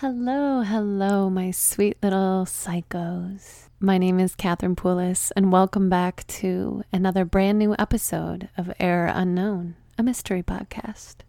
Hello, hello, my sweet little psychos. My name is Catherine Poulis, and welcome back to another brand new episode of Error Unknown, a mystery podcast.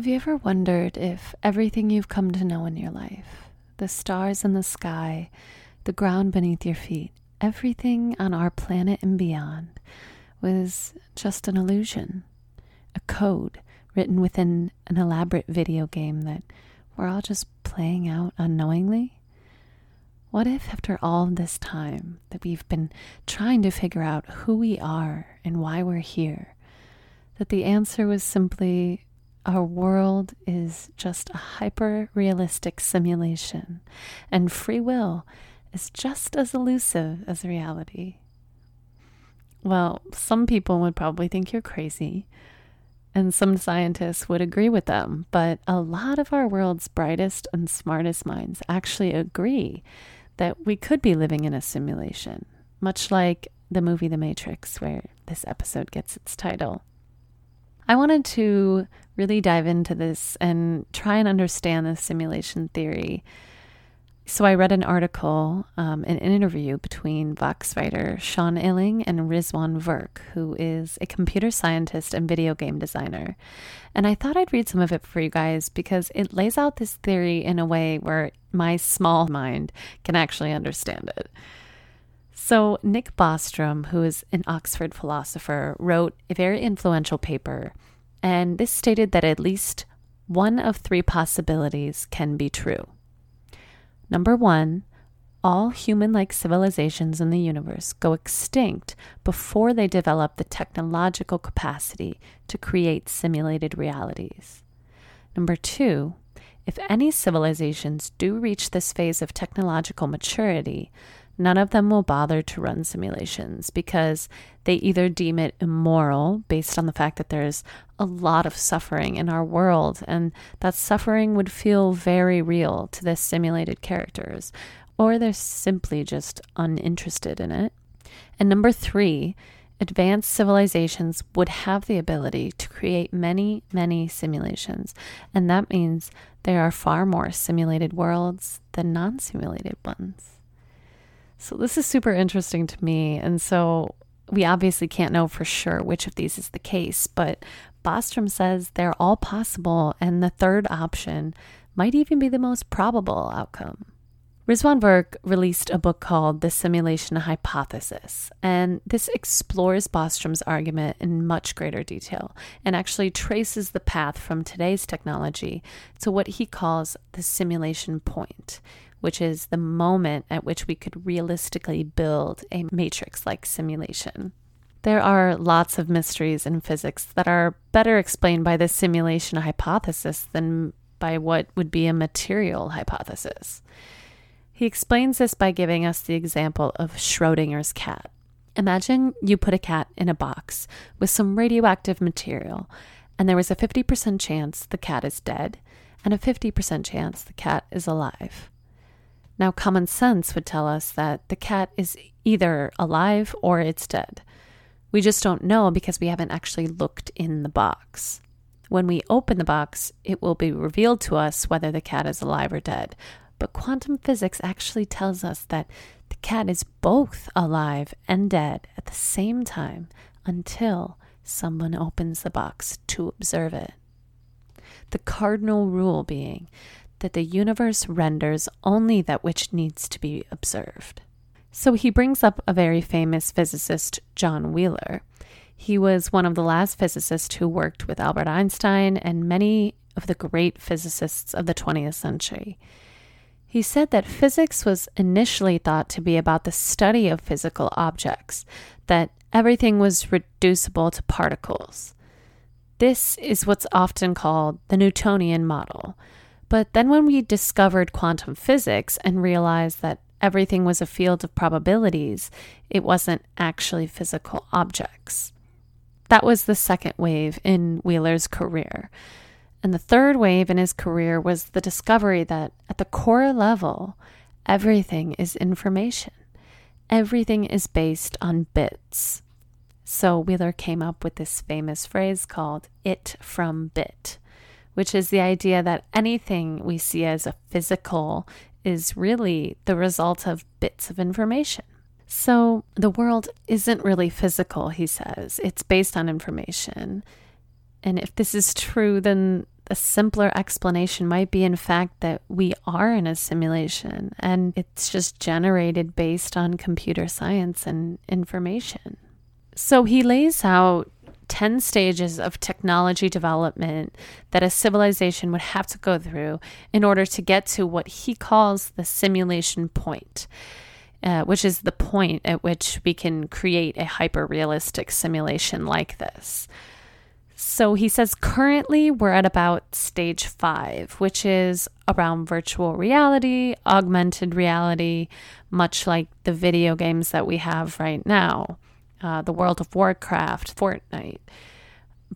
Have you ever wondered if everything you've come to know in your life, the stars in the sky, the ground beneath your feet, everything on our planet and beyond, was just an illusion, a code written within an elaborate video game that we're all just playing out unknowingly? What if, after all this time that we've been trying to figure out who we are and why we're here, that the answer was simply our world is just a hyper realistic simulation, and free will is just as elusive as reality. Well, some people would probably think you're crazy, and some scientists would agree with them, but a lot of our world's brightest and smartest minds actually agree that we could be living in a simulation, much like the movie The Matrix, where this episode gets its title. I wanted to really dive into this and try and understand the simulation theory. So I read an article, um, an interview between Vox writer Sean Illing and Rizwan Virk, who is a computer scientist and video game designer. And I thought I'd read some of it for you guys because it lays out this theory in a way where my small mind can actually understand it. So, Nick Bostrom, who is an Oxford philosopher, wrote a very influential paper, and this stated that at least one of three possibilities can be true. Number one, all human like civilizations in the universe go extinct before they develop the technological capacity to create simulated realities. Number two, if any civilizations do reach this phase of technological maturity, none of them will bother to run simulations because they either deem it immoral based on the fact that there's a lot of suffering in our world and that suffering would feel very real to the simulated characters, or they're simply just uninterested in it. And number three, advanced civilizations would have the ability to create many, many simulations. And that means there are far more simulated worlds than non simulated ones. So this is super interesting to me. And so we obviously can't know for sure which of these is the case, but Bostrom says they're all possible, and the third option might even be the most probable outcome. Rizwan Virk released a book called The Simulation Hypothesis, and this explores Bostrom's argument in much greater detail and actually traces the path from today's technology to what he calls the simulation point, which is the moment at which we could realistically build a matrix like simulation. There are lots of mysteries in physics that are better explained by the simulation hypothesis than by what would be a material hypothesis. He explains this by giving us the example of Schrodinger's cat. Imagine you put a cat in a box with some radioactive material, and there was a 50% chance the cat is dead and a 50% chance the cat is alive. Now, common sense would tell us that the cat is either alive or it's dead. We just don't know because we haven't actually looked in the box. When we open the box, it will be revealed to us whether the cat is alive or dead. But quantum physics actually tells us that the cat is both alive and dead at the same time until someone opens the box to observe it. The cardinal rule being that the universe renders only that which needs to be observed. So he brings up a very famous physicist, John Wheeler. He was one of the last physicists who worked with Albert Einstein and many of the great physicists of the 20th century. He said that physics was initially thought to be about the study of physical objects, that everything was reducible to particles. This is what's often called the Newtonian model, But then when we discovered quantum physics and realized that everything was a field of probabilities, it wasn't actually physical objects. That was the second wave in Wheeler's career. And the third wave in his career was the discovery that at the core level, everything is information. Everything is based on bits. So Wheeler came up with this famous phrase called it from bit, which is the idea that anything we see as a physical is really the result of bits of information. So the world isn't really physical, he says. It's based on information. And if this is true, then a simpler explanation might be, in fact, that we are in a simulation and it's just generated based on computer science and information. So he lays out 10 stages of technology development that a civilization would have to go through in order to get to what he calls the simulation point. Uh, which is the point at which we can create a hyper realistic simulation like this. So he says currently we're at about stage five, which is around virtual reality, augmented reality, much like the video games that we have right now, uh, the World of Warcraft, Fortnite.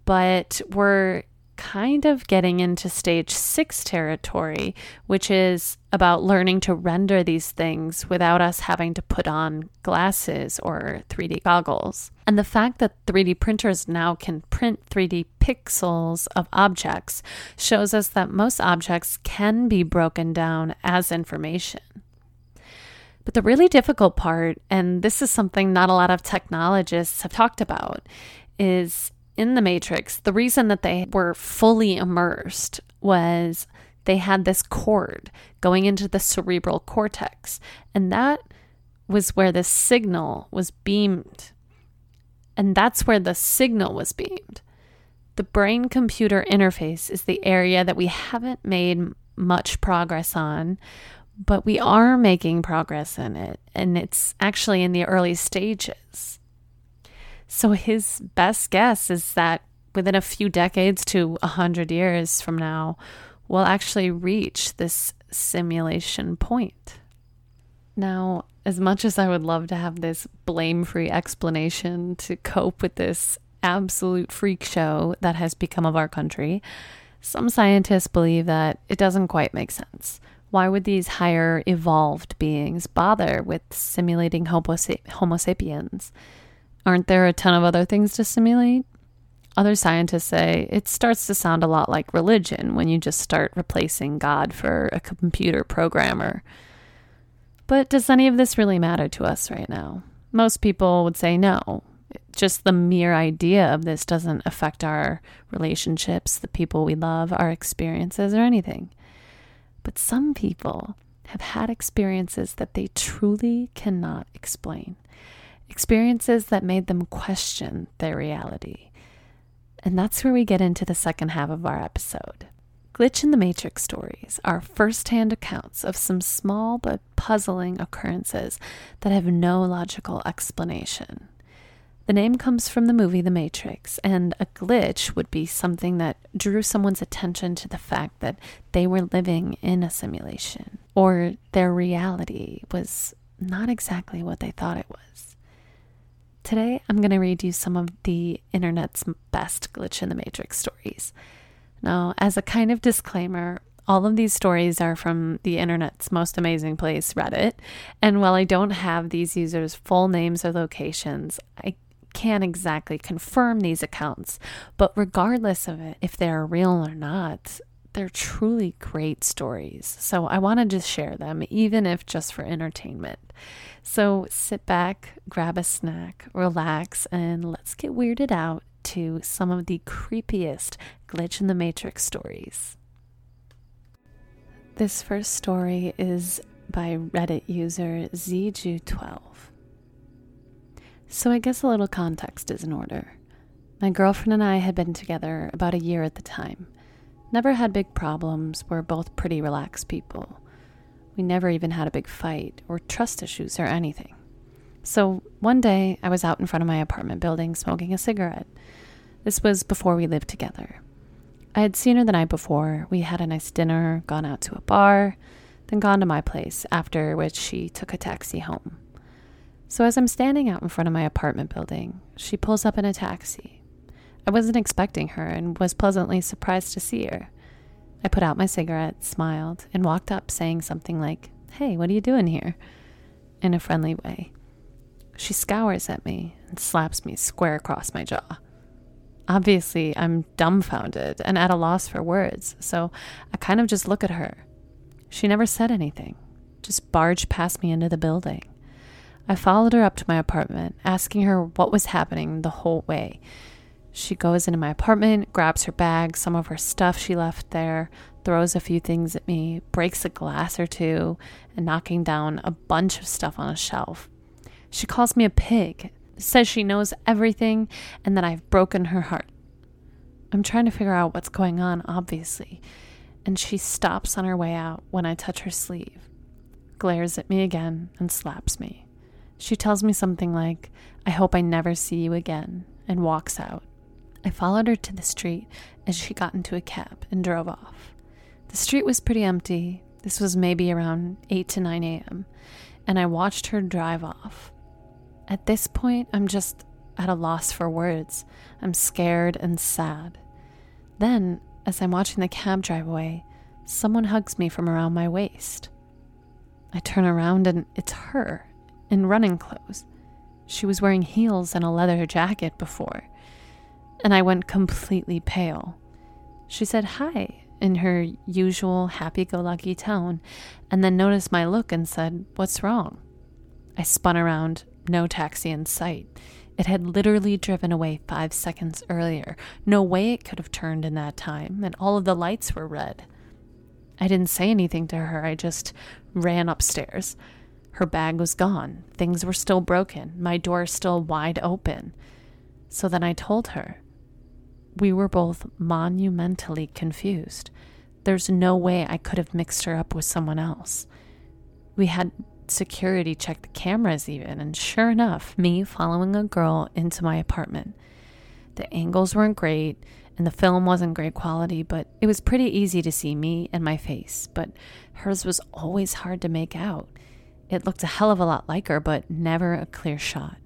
But we're kind of getting into stage six territory, which is about learning to render these things without us having to put on glasses or 3D goggles. And the fact that 3D printers now can print 3D pixels of objects shows us that most objects can be broken down as information. But the really difficult part, and this is something not a lot of technologists have talked about, is in the Matrix, the reason that they were fully immersed was they had this cord going into the cerebral cortex. And that was where the signal was beamed. And that's where the signal was beamed. The brain computer interface is the area that we haven't made much progress on, but we are making progress in it. And it's actually in the early stages. So his best guess is that within a few decades to a hundred years from now, we'll actually reach this simulation point. Now, as much as I would love to have this blame free explanation to cope with this absolute freak show that has become of our country, some scientists believe that it doesn't quite make sense. Why would these higher evolved beings bother with simulating Homo, sapiens? Aren't there a ton of other things to simulate? Other scientists say it starts to sound a lot like religion when you just start replacing God for a computer programmer. But does any of this really matter to us right now? Most people would say no. Just the mere idea of this doesn't affect our relationships, the people we love, our experiences, or anything. But some people have had experiences that they truly cannot explain experiences that made them question their reality. And that's where we get into the second half of our episode. Glitch in the Matrix stories are firsthand accounts of some small but puzzling occurrences that have no logical explanation. The name comes from the movie The Matrix, and a glitch would be something that drew someone's attention to the fact that they were living in a simulation, or their reality was not exactly what they thought it was. Today, I'm going to read you some of the internet's best glitch in the matrix stories. Now, as a kind of disclaimer, all of these stories are from the internet's most amazing place, Reddit. And while I don't have these users' full names or locations, I can't exactly confirm these accounts. But regardless of it, if they're real or not, they're truly great stories. So I want to just share them, even if just for entertainment. So sit back, grab a snack, relax, and let's get weirded out to some of the creepiest Glitch in the Matrix stories. This first story is by Reddit user ZJU12. So I guess a little context is in order. My girlfriend and I had been together about a year at the time. Never had big problems, we're both pretty relaxed people. We never even had a big fight or trust issues or anything. So one day, I was out in front of my apartment building smoking a cigarette. This was before we lived together. I had seen her the night before. We had a nice dinner, gone out to a bar, then gone to my place, after which she took a taxi home. So, as I'm standing out in front of my apartment building, she pulls up in a taxi. I wasn't expecting her and was pleasantly surprised to see her. I put out my cigarette, smiled, and walked up saying something like, Hey, what are you doing here? in a friendly way. She scours at me and slaps me square across my jaw. Obviously, I'm dumbfounded and at a loss for words, so I kind of just look at her. She never said anything, just barged past me into the building. I followed her up to my apartment, asking her what was happening the whole way. She goes into my apartment, grabs her bag, some of her stuff she left there, throws a few things at me, breaks a glass or two, and knocking down a bunch of stuff on a shelf. She calls me a pig, says she knows everything, and that I've broken her heart. I'm trying to figure out what's going on, obviously, and she stops on her way out when I touch her sleeve, glares at me again, and slaps me. She tells me something like, I hope I never see you again, and walks out. I followed her to the street as she got into a cab and drove off. The street was pretty empty. This was maybe around 8 to 9 a.m., and I watched her drive off. At this point, I'm just at a loss for words. I'm scared and sad. Then, as I'm watching the cab drive away, someone hugs me from around my waist. I turn around and it's her in running clothes. She was wearing heels and a leather jacket before and I went completely pale. She said hi in her usual happy go lucky tone, and then noticed my look and said, What's wrong? I spun around, no taxi in sight. It had literally driven away five seconds earlier. No way it could have turned in that time, and all of the lights were red. I didn't say anything to her, I just ran upstairs. Her bag was gone. Things were still broken. My door still wide open. So then I told her. We were both monumentally confused. There's no way I could have mixed her up with someone else. We had security check the cameras, even, and sure enough, me following a girl into my apartment. The angles weren't great, and the film wasn't great quality, but it was pretty easy to see me and my face. But hers was always hard to make out. It looked a hell of a lot like her, but never a clear shot.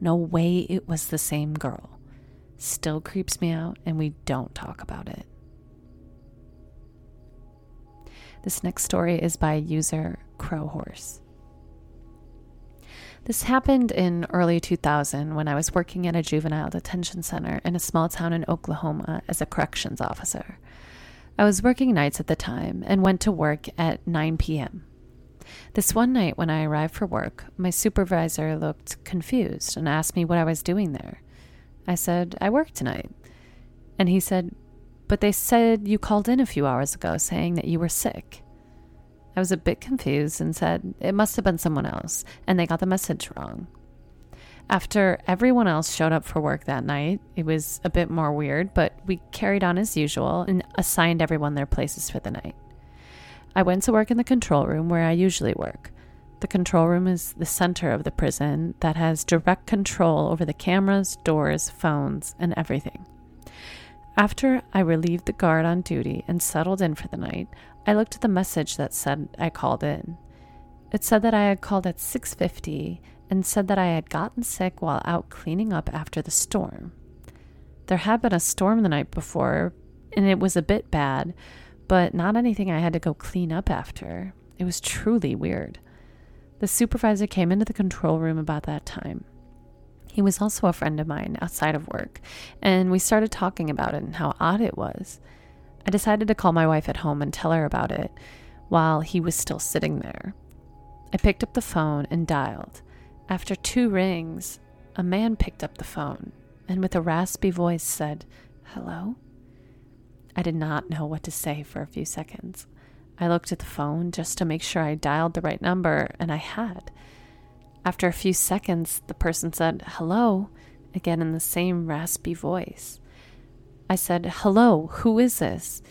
No way it was the same girl still creeps me out, and we don't talk about it. This next story is by user Crowhorse. This happened in early 2000 when I was working at a juvenile detention center in a small town in Oklahoma as a corrections officer. I was working nights at the time and went to work at 9 p.m. This one night when I arrived for work, my supervisor looked confused and asked me what I was doing there. I said, I work tonight. And he said, But they said you called in a few hours ago saying that you were sick. I was a bit confused and said, It must have been someone else, and they got the message wrong. After everyone else showed up for work that night, it was a bit more weird, but we carried on as usual and assigned everyone their places for the night. I went to work in the control room where I usually work. The control room is the center of the prison that has direct control over the cameras, doors, phones, and everything. After I relieved the guard on duty and settled in for the night, I looked at the message that said I called in. It said that I had called at 6:50 and said that I had gotten sick while out cleaning up after the storm. There had been a storm the night before, and it was a bit bad, but not anything I had to go clean up after. It was truly weird. The supervisor came into the control room about that time. He was also a friend of mine outside of work, and we started talking about it and how odd it was. I decided to call my wife at home and tell her about it while he was still sitting there. I picked up the phone and dialed. After two rings, a man picked up the phone and with a raspy voice said, Hello? I did not know what to say for a few seconds. I looked at the phone just to make sure I dialed the right number, and I had. After a few seconds, the person said, Hello, again in the same raspy voice. I said, Hello, who is this?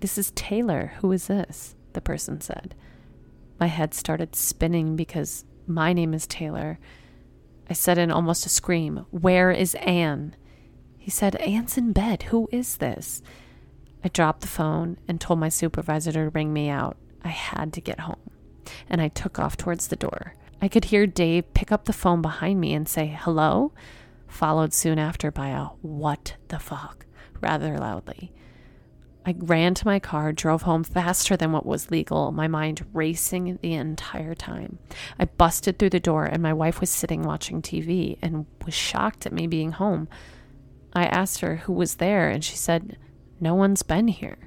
This is Taylor. Who is this? The person said. My head started spinning because my name is Taylor. I said in almost a scream, Where is Anne? He said, Anne's in bed. Who is this? I dropped the phone and told my supervisor to ring me out. I had to get home. And I took off towards the door. I could hear Dave pick up the phone behind me and say, hello, followed soon after by a what the fuck, rather loudly. I ran to my car, drove home faster than what was legal, my mind racing the entire time. I busted through the door, and my wife was sitting watching TV and was shocked at me being home. I asked her who was there, and she said, No one's been here.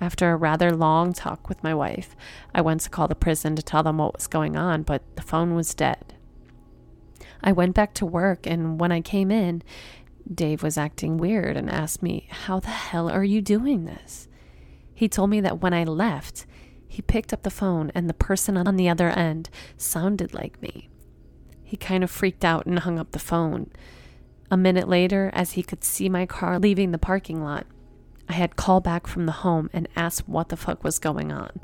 After a rather long talk with my wife, I went to call the prison to tell them what was going on, but the phone was dead. I went back to work, and when I came in, Dave was acting weird and asked me, How the hell are you doing this? He told me that when I left, he picked up the phone and the person on the other end sounded like me. He kind of freaked out and hung up the phone. A minute later, as he could see my car leaving the parking lot, I had called back from the home and asked what the fuck was going on.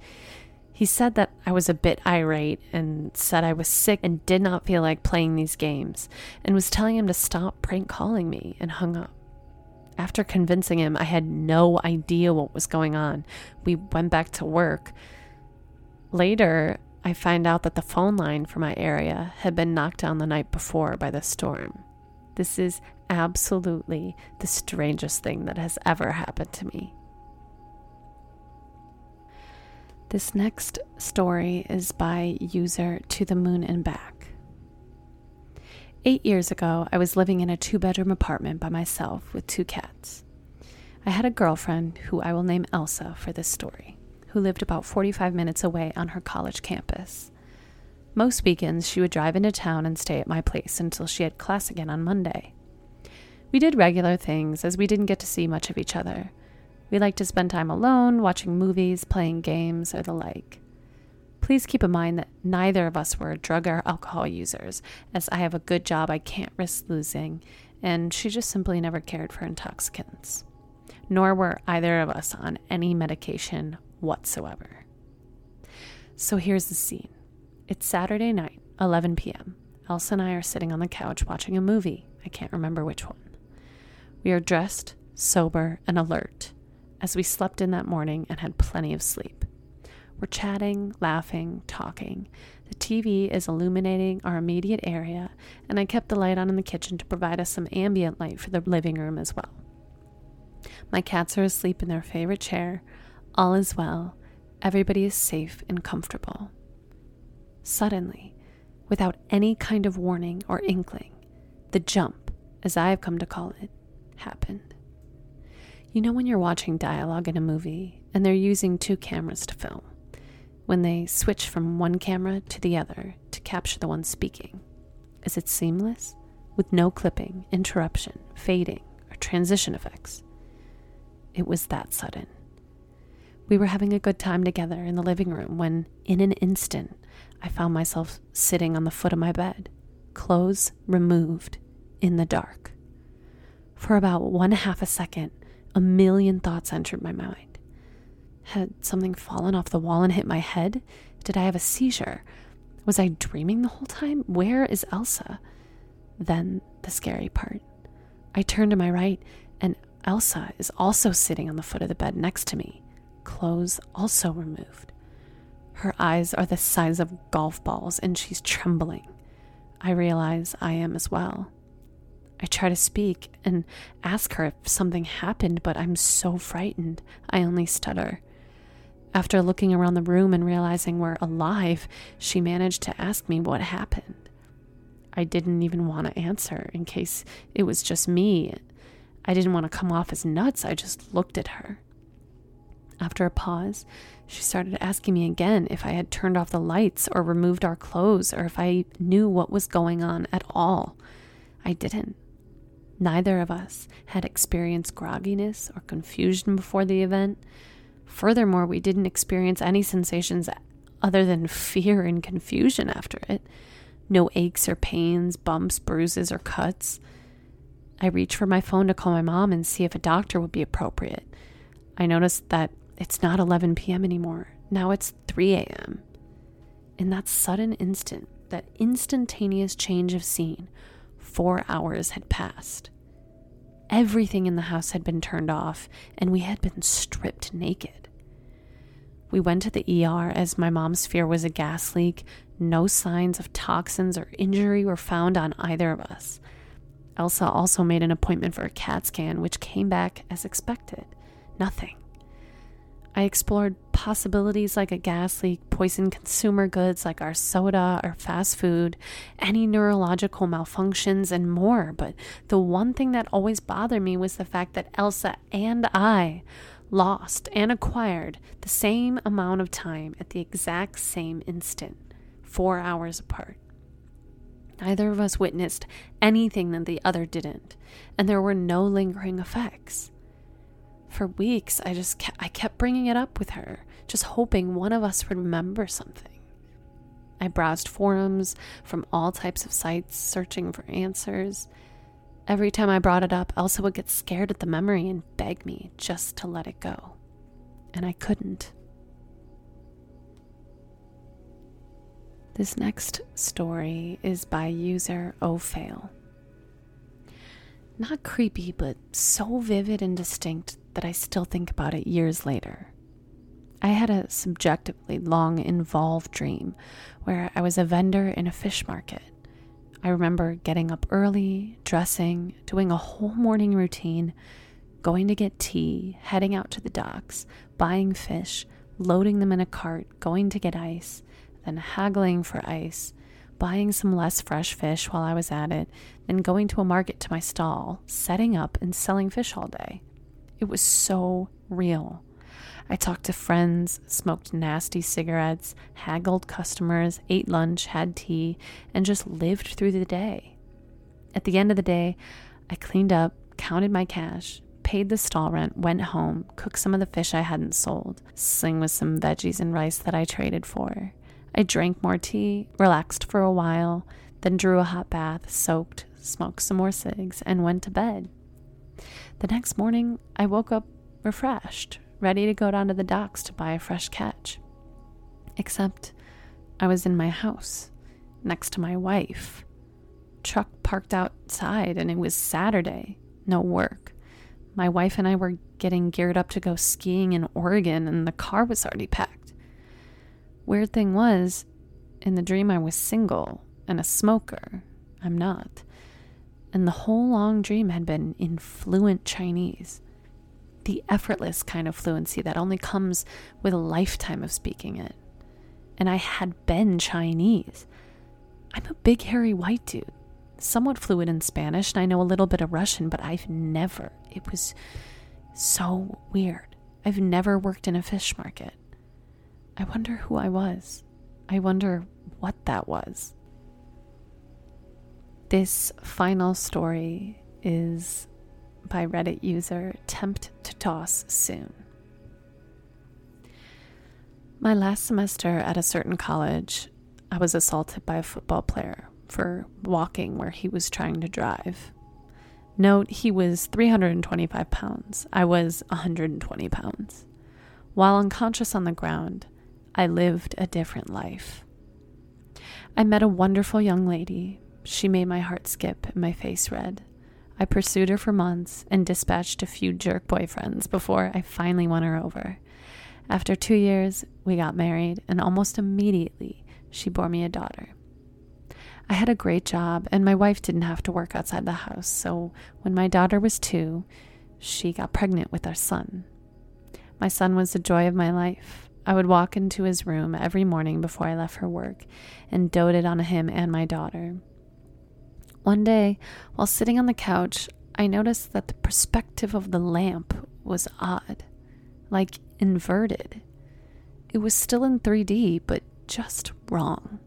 He said that I was a bit irate and said I was sick and did not feel like playing these games and was telling him to stop prank calling me and hung up. After convincing him I had no idea what was going on, we went back to work. Later, I find out that the phone line for my area had been knocked down the night before by the storm. This is absolutely the strangest thing that has ever happened to me. This next story is by user to the moon and back. Eight years ago, I was living in a two bedroom apartment by myself with two cats. I had a girlfriend who I will name Elsa for this story, who lived about 45 minutes away on her college campus. Most weekends, she would drive into town and stay at my place until she had class again on Monday. We did regular things as we didn't get to see much of each other, we liked to spend time alone, watching movies, playing games, or the like. Please keep in mind that neither of us were drug or alcohol users, as I have a good job I can't risk losing, and she just simply never cared for intoxicants. Nor were either of us on any medication whatsoever. So here's the scene it's Saturday night, 11 p.m. Elsa and I are sitting on the couch watching a movie. I can't remember which one. We are dressed, sober, and alert as we slept in that morning and had plenty of sleep. We're chatting, laughing, talking. The TV is illuminating our immediate area, and I kept the light on in the kitchen to provide us some ambient light for the living room as well. My cats are asleep in their favorite chair. All is well. Everybody is safe and comfortable. Suddenly, without any kind of warning or inkling, the jump, as I have come to call it, happened. You know, when you're watching dialogue in a movie and they're using two cameras to film, when they switch from one camera to the other to capture the one speaking, is it seamless? With no clipping, interruption, fading, or transition effects? It was that sudden. We were having a good time together in the living room when, in an instant, I found myself sitting on the foot of my bed, clothes removed, in the dark. For about one half a second, a million thoughts entered my mind. Had something fallen off the wall and hit my head? Did I have a seizure? Was I dreaming the whole time? Where is Elsa? Then the scary part. I turn to my right, and Elsa is also sitting on the foot of the bed next to me, clothes also removed. Her eyes are the size of golf balls, and she's trembling. I realize I am as well. I try to speak and ask her if something happened, but I'm so frightened, I only stutter. After looking around the room and realizing we're alive, she managed to ask me what happened. I didn't even want to answer in case it was just me. I didn't want to come off as nuts, I just looked at her. After a pause, she started asking me again if I had turned off the lights or removed our clothes or if I knew what was going on at all. I didn't. Neither of us had experienced grogginess or confusion before the event. Furthermore, we didn't experience any sensations other than fear and confusion after it. No aches or pains, bumps, bruises, or cuts. I reached for my phone to call my mom and see if a doctor would be appropriate. I noticed that it's not 11 p.m. anymore. Now it's 3 a.m. In that sudden instant, that instantaneous change of scene, four hours had passed. Everything in the house had been turned off, and we had been stripped naked. We went to the ER as my mom's fear was a gas leak. No signs of toxins or injury were found on either of us. Elsa also made an appointment for a CAT scan, which came back as expected nothing. I explored possibilities like a gas leak, poison consumer goods like our soda or fast food, any neurological malfunctions, and more. But the one thing that always bothered me was the fact that Elsa and I lost and acquired the same amount of time at the exact same instant, four hours apart. Neither of us witnessed anything that the other didn't, and there were no lingering effects. For weeks, I just kept, I kept bringing it up with her, just hoping one of us would remember something. I browsed forums from all types of sites, searching for answers. Every time I brought it up, Elsa would get scared at the memory and beg me just to let it go. And I couldn't. This next story is by user Ofail. Not creepy, but so vivid and distinct that I still think about it years later. I had a subjectively long, involved dream where I was a vendor in a fish market. I remember getting up early, dressing, doing a whole morning routine, going to get tea, heading out to the docks, buying fish, loading them in a cart, going to get ice, then haggling for ice, buying some less fresh fish while I was at it, then going to a market to my stall, setting up and selling fish all day. It was so real. I talked to friends, smoked nasty cigarettes, haggled customers, ate lunch, had tea, and just lived through the day. At the end of the day, I cleaned up, counted my cash, paid the stall rent, went home, cooked some of the fish I hadn't sold, sling with some veggies and rice that I traded for. I drank more tea, relaxed for a while, then drew a hot bath, soaked, smoked some more cigs, and went to bed. The next morning, I woke up refreshed, ready to go down to the docks to buy a fresh catch. Except I was in my house, next to my wife. Truck parked outside, and it was Saturday, no work. My wife and I were getting geared up to go skiing in Oregon, and the car was already packed. Weird thing was, in the dream, I was single and a smoker. I'm not and the whole long dream had been in fluent Chinese. The effortless kind of fluency that only comes with a lifetime of speaking it. And I had been Chinese. I'm a big, hairy white dude, somewhat fluent in Spanish, and I know a little bit of Russian, but I've never, it was so weird. I've never worked in a fish market. I wonder who I was. I wonder what that was. This final story is by Reddit user Tempt to Toss Soon. My last semester at a certain college, I was assaulted by a football player for walking where he was trying to drive. Note, he was 325 pounds. I was 120 pounds. While unconscious on the ground, I lived a different life. I met a wonderful young lady she made my heart skip and my face red. I pursued her for months and dispatched a few jerk boyfriends before I finally won her over. After two years, we got married, and almost immediately, she bore me a daughter. I had a great job, and my wife didn't have to work outside the house, so when my daughter was two, she got pregnant with our son. My son was the joy of my life. I would walk into his room every morning before I left for work and doted on him and my daughter. One day, while sitting on the couch, I noticed that the perspective of the lamp was odd, like inverted. It was still in 3D, but just wrong.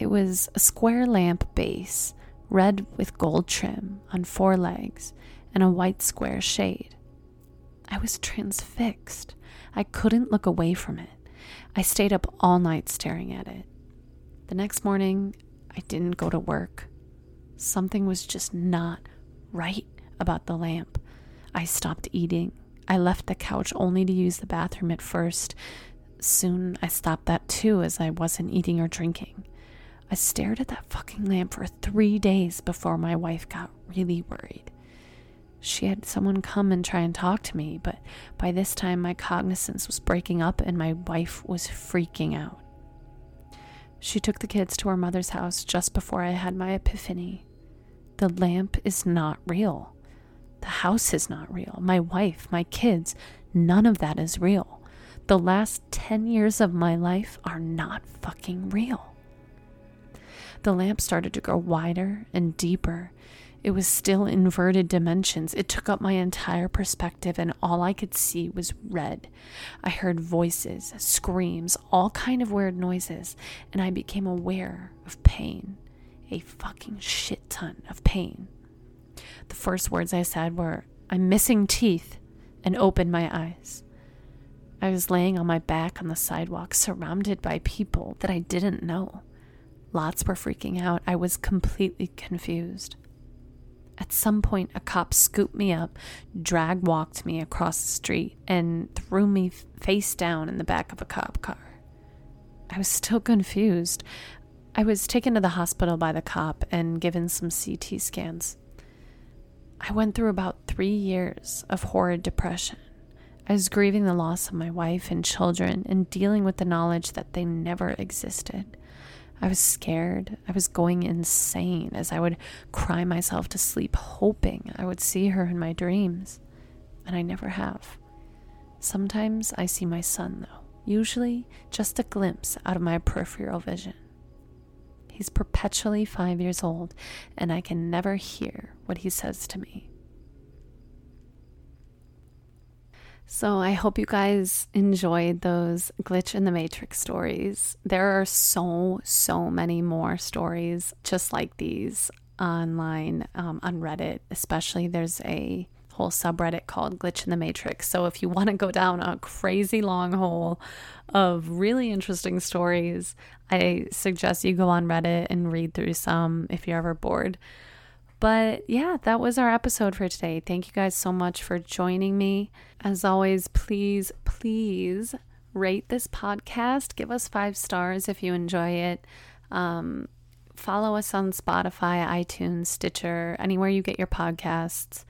It was a square lamp base, red with gold trim on four legs, and a white square shade. I was transfixed. I couldn't look away from it. I stayed up all night staring at it. The next morning, I didn't go to work. Something was just not right about the lamp. I stopped eating. I left the couch only to use the bathroom at first. Soon I stopped that too as I wasn't eating or drinking. I stared at that fucking lamp for three days before my wife got really worried. She had someone come and try and talk to me, but by this time my cognizance was breaking up and my wife was freaking out. She took the kids to her mother's house just before I had my epiphany. The lamp is not real. The house is not real. My wife, my kids, none of that is real. The last 10 years of my life are not fucking real. The lamp started to grow wider and deeper. It was still inverted dimensions. It took up my entire perspective and all I could see was red. I heard voices, screams, all kind of weird noises, and I became aware of pain. A fucking shit ton of pain. The first words I said were, I'm missing teeth, and opened my eyes. I was laying on my back on the sidewalk, surrounded by people that I didn't know. Lots were freaking out. I was completely confused. At some point, a cop scooped me up, drag walked me across the street, and threw me face down in the back of a cop car. I was still confused. I was taken to the hospital by the cop and given some CT scans. I went through about three years of horrid depression. I was grieving the loss of my wife and children and dealing with the knowledge that they never existed. I was scared. I was going insane as I would cry myself to sleep, hoping I would see her in my dreams. And I never have. Sometimes I see my son, though, usually just a glimpse out of my peripheral vision. He's perpetually five years old, and I can never hear what he says to me. So I hope you guys enjoyed those glitch in the matrix stories. There are so so many more stories just like these online um, on Reddit. Especially there's a whole subreddit called Glitch in the Matrix. So if you want to go down a crazy long hole of really interesting stories, I suggest you go on Reddit and read through some if you're ever bored. But yeah, that was our episode for today. Thank you guys so much for joining me. As always, please, please rate this podcast. Give us five stars if you enjoy it. Um, follow us on Spotify, iTunes, Stitcher, anywhere you get your podcasts.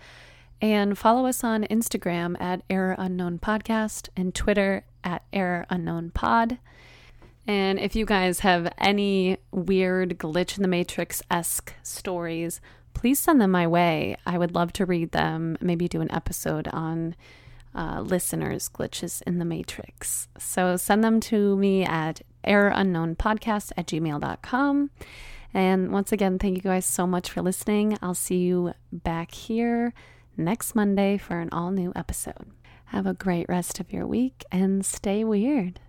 And follow us on Instagram at Error Unknown Podcast and Twitter at Error Unknown Pod. And if you guys have any weird glitch in the matrix esque stories, please send them my way. I would love to read them, maybe do an episode on uh, listeners' glitches in the matrix. So send them to me at errorunknownpodcast at gmail.com. And once again, thank you guys so much for listening. I'll see you back here next Monday for an all new episode. Have a great rest of your week and stay weird.